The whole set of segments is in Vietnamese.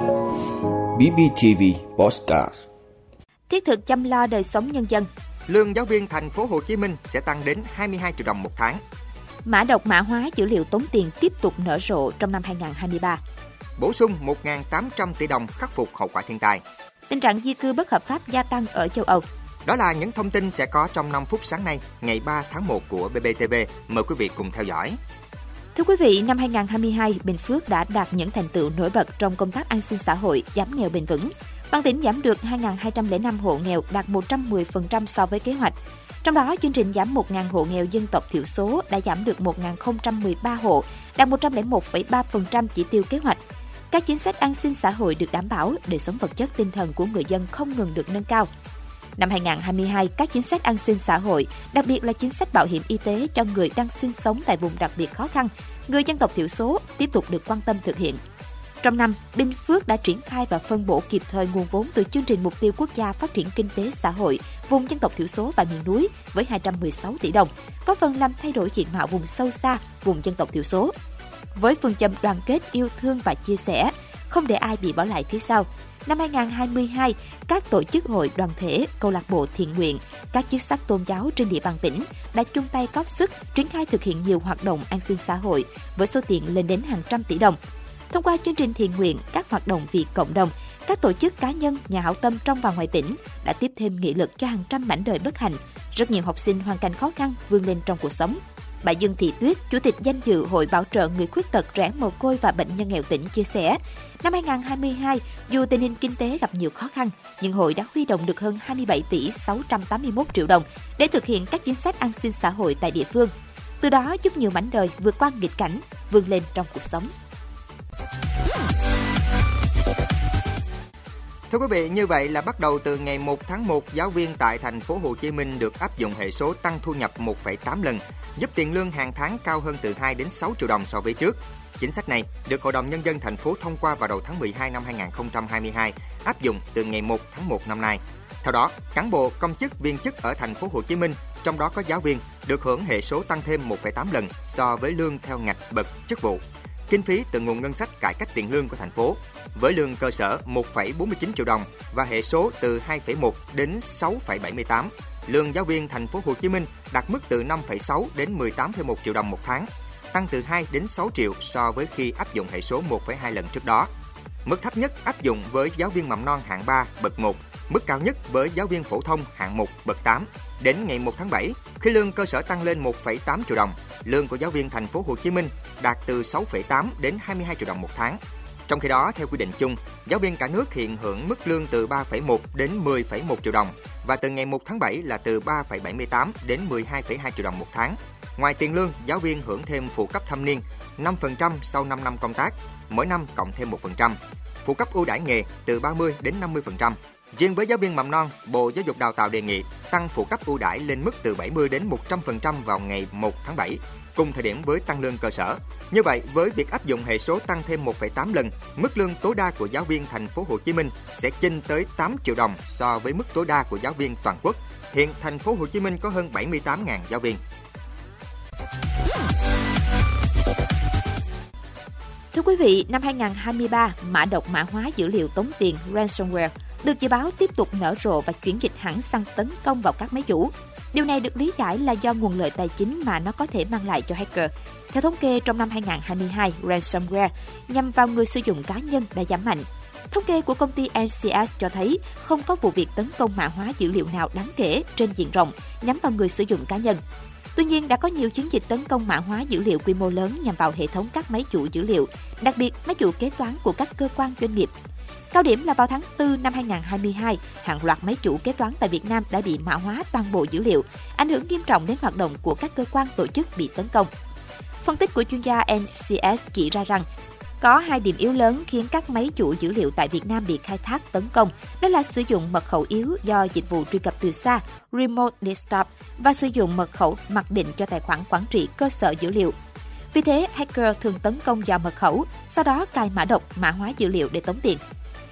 BBTV Postcard Thiết thực chăm lo đời sống nhân dân. Lương giáo viên thành phố Hồ Chí Minh sẽ tăng đến 22 triệu đồng một tháng. Mã độc mã hóa dữ liệu tốn tiền tiếp tục nở rộ trong năm 2023. Bổ sung 1.800 tỷ đồng khắc phục hậu quả thiên tai. Tình trạng di cư bất hợp pháp gia tăng ở châu Âu. Đó là những thông tin sẽ có trong 5 phút sáng nay, ngày 3 tháng 1 của BBTV. Mời quý vị cùng theo dõi. Thưa quý vị, năm 2022, Bình Phước đã đạt những thành tựu nổi bật trong công tác an sinh xã hội, giảm nghèo bền vững. Toàn tỉnh giảm được 2.205 hộ nghèo, đạt 110% so với kế hoạch. Trong đó, chương trình giảm 1.000 hộ nghèo dân tộc thiểu số đã giảm được 1.013 hộ, đạt 101,3% chỉ tiêu kế hoạch. Các chính sách an sinh xã hội được đảm bảo, đời sống vật chất tinh thần của người dân không ngừng được nâng cao. Năm 2022, các chính sách an sinh xã hội, đặc biệt là chính sách bảo hiểm y tế cho người đang sinh sống tại vùng đặc biệt khó khăn, người dân tộc thiểu số tiếp tục được quan tâm thực hiện. Trong năm, Bình Phước đã triển khai và phân bổ kịp thời nguồn vốn từ chương trình mục tiêu quốc gia phát triển kinh tế xã hội vùng dân tộc thiểu số và miền núi với 216 tỷ đồng, có phần làm thay đổi diện mạo vùng sâu xa, vùng dân tộc thiểu số. Với phương châm đoàn kết, yêu thương và chia sẻ, không để ai bị bỏ lại phía sau, năm 2022, các tổ chức hội đoàn thể, câu lạc bộ thiện nguyện, các chức sắc tôn giáo trên địa bàn tỉnh đã chung tay góp sức triển khai thực hiện nhiều hoạt động an sinh xã hội với số tiền lên đến hàng trăm tỷ đồng. Thông qua chương trình thiện nguyện, các hoạt động vì cộng đồng, các tổ chức cá nhân, nhà hảo tâm trong và ngoài tỉnh đã tiếp thêm nghị lực cho hàng trăm mảnh đời bất hạnh. Rất nhiều học sinh hoàn cảnh khó khăn vươn lên trong cuộc sống. Bà Dương Thị Tuyết, Chủ tịch danh dự Hội Bảo trợ Người Khuyết tật trẻ mồ côi và bệnh nhân nghèo tỉnh chia sẻ, năm 2022, dù tình hình kinh tế gặp nhiều khó khăn, nhưng hội đã huy động được hơn 27 tỷ 681 triệu đồng để thực hiện các chính sách an sinh xã hội tại địa phương. Từ đó giúp nhiều mảnh đời vượt qua nghịch cảnh, vươn lên trong cuộc sống. Thưa quý vị, như vậy là bắt đầu từ ngày 1 tháng 1, giáo viên tại thành phố Hồ Chí Minh được áp dụng hệ số tăng thu nhập 1,8 lần, giúp tiền lương hàng tháng cao hơn từ 2 đến 6 triệu đồng so với trước. Chính sách này được Hội đồng Nhân dân thành phố thông qua vào đầu tháng 12 năm 2022, áp dụng từ ngày 1 tháng 1 năm nay. Theo đó, cán bộ, công chức, viên chức ở thành phố Hồ Chí Minh, trong đó có giáo viên, được hưởng hệ số tăng thêm 1,8 lần so với lương theo ngạch bậc chức vụ. Kinh phí từ nguồn ngân sách cải cách tiền lương của thành phố với lương cơ sở 1,49 triệu đồng và hệ số từ 2,1 đến 6,78. Lương giáo viên thành phố Hồ Chí Minh đạt mức từ 5,6 đến 18,1 triệu đồng một tháng, tăng từ 2 đến 6 triệu so với khi áp dụng hệ số 1,2 lần trước đó. Mức thấp nhất áp dụng với giáo viên mầm non hạng 3 bậc 1, mức cao nhất với giáo viên phổ thông hạng 1 bậc 8. Đến ngày 1 tháng 7, khi lương cơ sở tăng lên 1,8 triệu đồng, lương của giáo viên thành phố Hồ Chí Minh đạt từ 6,8 đến 22 triệu đồng một tháng. Trong khi đó, theo quy định chung, giáo viên cả nước hiện hưởng mức lương từ 3,1 đến 10,1 triệu đồng và từ ngày 1 tháng 7 là từ 3,78 đến 12,2 triệu đồng một tháng. Ngoài tiền lương, giáo viên hưởng thêm phụ cấp thâm niên 5% sau 5 năm công tác, mỗi năm cộng thêm 1%. Phụ cấp ưu đãi nghề từ 30 đến 50%. Riêng với giáo viên mầm non, Bộ Giáo dục Đào tạo đề nghị tăng phụ cấp ưu đãi lên mức từ 70 đến 100% vào ngày 1 tháng 7, cùng thời điểm với tăng lương cơ sở. Như vậy, với việc áp dụng hệ số tăng thêm 1,8 lần, mức lương tối đa của giáo viên thành phố Hồ Chí Minh sẽ chênh tới 8 triệu đồng so với mức tối đa của giáo viên toàn quốc. Hiện thành phố Hồ Chí Minh có hơn 78.000 giáo viên. Thưa quý vị, năm 2023, mã độc mã hóa dữ liệu tống tiền ransomware được dự báo tiếp tục nở rộ và chuyển dịch hẳn sang tấn công vào các máy chủ. Điều này được lý giải là do nguồn lợi tài chính mà nó có thể mang lại cho hacker. Theo thống kê, trong năm 2022, ransomware nhằm vào người sử dụng cá nhân đã giảm mạnh. Thống kê của công ty NCS cho thấy không có vụ việc tấn công mã hóa dữ liệu nào đáng kể trên diện rộng nhắm vào người sử dụng cá nhân. Tuy nhiên, đã có nhiều chiến dịch tấn công mã hóa dữ liệu quy mô lớn nhằm vào hệ thống các máy chủ dữ liệu, đặc biệt máy chủ kế toán của các cơ quan doanh nghiệp. Cao điểm là vào tháng 4 năm 2022, hàng loạt máy chủ kế toán tại Việt Nam đã bị mã hóa toàn bộ dữ liệu, ảnh hưởng nghiêm trọng đến hoạt động của các cơ quan tổ chức bị tấn công. Phân tích của chuyên gia NCS chỉ ra rằng có hai điểm yếu lớn khiến các máy chủ dữ liệu tại Việt Nam bị khai thác tấn công, đó là sử dụng mật khẩu yếu do dịch vụ truy cập từ xa Remote Desktop và sử dụng mật khẩu mặc định cho tài khoản quản trị cơ sở dữ liệu. Vì thế, hacker thường tấn công vào mật khẩu, sau đó cài mã độc, mã hóa dữ liệu để tống tiền.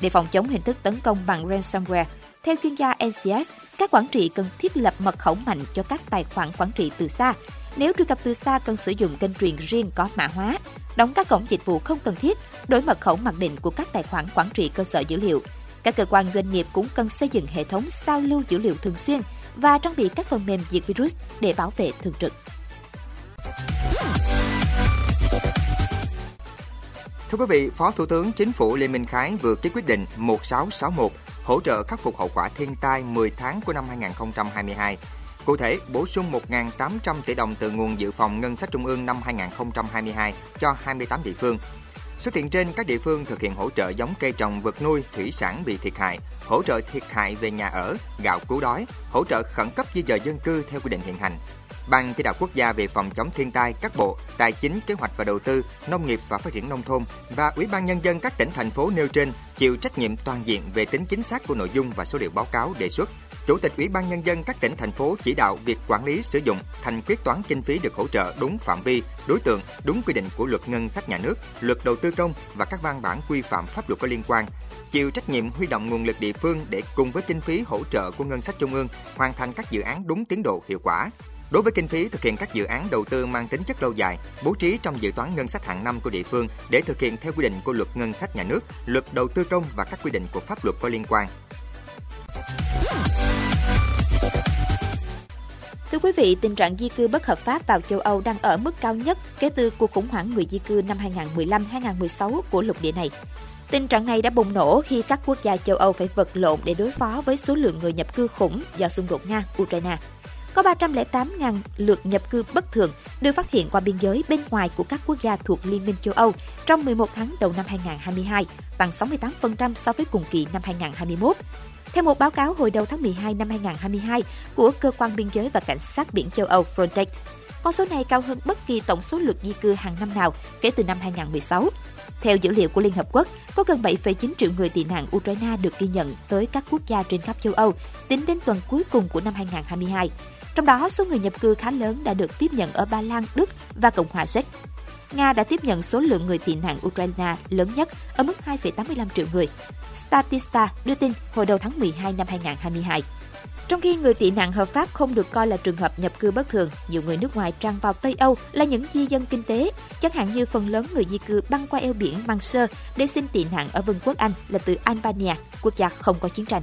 Để phòng chống hình thức tấn công bằng ransomware, theo chuyên gia NCS, các quản trị cần thiết lập mật khẩu mạnh cho các tài khoản quản trị từ xa. Nếu truy cập từ xa cần sử dụng kênh truyền riêng có mã hóa, đóng các cổng dịch vụ không cần thiết, đổi mật khẩu mặc định của các tài khoản quản trị cơ sở dữ liệu. Các cơ quan doanh nghiệp cũng cần xây dựng hệ thống sao lưu dữ liệu thường xuyên và trang bị các phần mềm diệt virus để bảo vệ thường trực. Thưa quý vị, Phó Thủ tướng Chính phủ Lê Minh Khái vừa ký quyết định 1661 hỗ trợ khắc phục hậu quả thiên tai 10 tháng của năm 2022. Cụ thể, bổ sung 1.800 tỷ đồng từ nguồn dự phòng ngân sách trung ương năm 2022 cho 28 địa phương. Số tiền trên các địa phương thực hiện hỗ trợ giống cây trồng vật nuôi, thủy sản bị thiệt hại, hỗ trợ thiệt hại về nhà ở, gạo cứu đói, hỗ trợ khẩn cấp di dời dân cư theo quy định hiện hành. Ban chỉ đạo quốc gia về phòng chống thiên tai các bộ Tài chính, Kế hoạch và Đầu tư, Nông nghiệp và Phát triển nông thôn và Ủy ban nhân dân các tỉnh thành phố nêu trên chịu trách nhiệm toàn diện về tính chính xác của nội dung và số liệu báo cáo đề xuất. Chủ tịch Ủy ban nhân dân các tỉnh thành phố chỉ đạo việc quản lý sử dụng thành quyết toán kinh phí được hỗ trợ đúng phạm vi, đối tượng, đúng quy định của luật ngân sách nhà nước, luật đầu tư công và các văn bản quy phạm pháp luật có liên quan chịu trách nhiệm huy động nguồn lực địa phương để cùng với kinh phí hỗ trợ của ngân sách trung ương hoàn thành các dự án đúng tiến độ hiệu quả. Đối với kinh phí thực hiện các dự án đầu tư mang tính chất lâu dài, bố trí trong dự toán ngân sách hàng năm của địa phương để thực hiện theo quy định của luật ngân sách nhà nước, luật đầu tư công và các quy định của pháp luật có liên quan. Thưa quý vị, tình trạng di cư bất hợp pháp vào châu Âu đang ở mức cao nhất kể từ cuộc khủng hoảng người di cư năm 2015-2016 của lục địa này. Tình trạng này đã bùng nổ khi các quốc gia châu Âu phải vật lộn để đối phó với số lượng người nhập cư khủng do xung đột Nga-Ukraine có 308.000 lượt nhập cư bất thường được phát hiện qua biên giới bên ngoài của các quốc gia thuộc Liên minh châu Âu trong 11 tháng đầu năm 2022, tăng 68% so với cùng kỳ năm 2021. Theo một báo cáo hồi đầu tháng 12 năm 2022 của Cơ quan Biên giới và Cảnh sát biển châu Âu Frontex, con số này cao hơn bất kỳ tổng số lượt di cư hàng năm nào kể từ năm 2016. Theo dữ liệu của Liên Hợp Quốc, có gần 7,9 triệu người tị nạn Ukraine được ghi nhận tới các quốc gia trên khắp châu Âu tính đến tuần cuối cùng của năm 2022. Trong đó, số người nhập cư khá lớn đã được tiếp nhận ở Ba Lan, Đức và Cộng hòa Séc. Nga đã tiếp nhận số lượng người tị nạn Ukraine lớn nhất ở mức 2,85 triệu người. Statista đưa tin hồi đầu tháng 12 năm 2022. Trong khi người tị nạn hợp pháp không được coi là trường hợp nhập cư bất thường, nhiều người nước ngoài tràn vào Tây Âu là những di dân kinh tế, chẳng hạn như phần lớn người di cư băng qua eo biển Manchester để xin tị nạn ở Vương quốc Anh là từ Albania, quốc gia không có chiến tranh.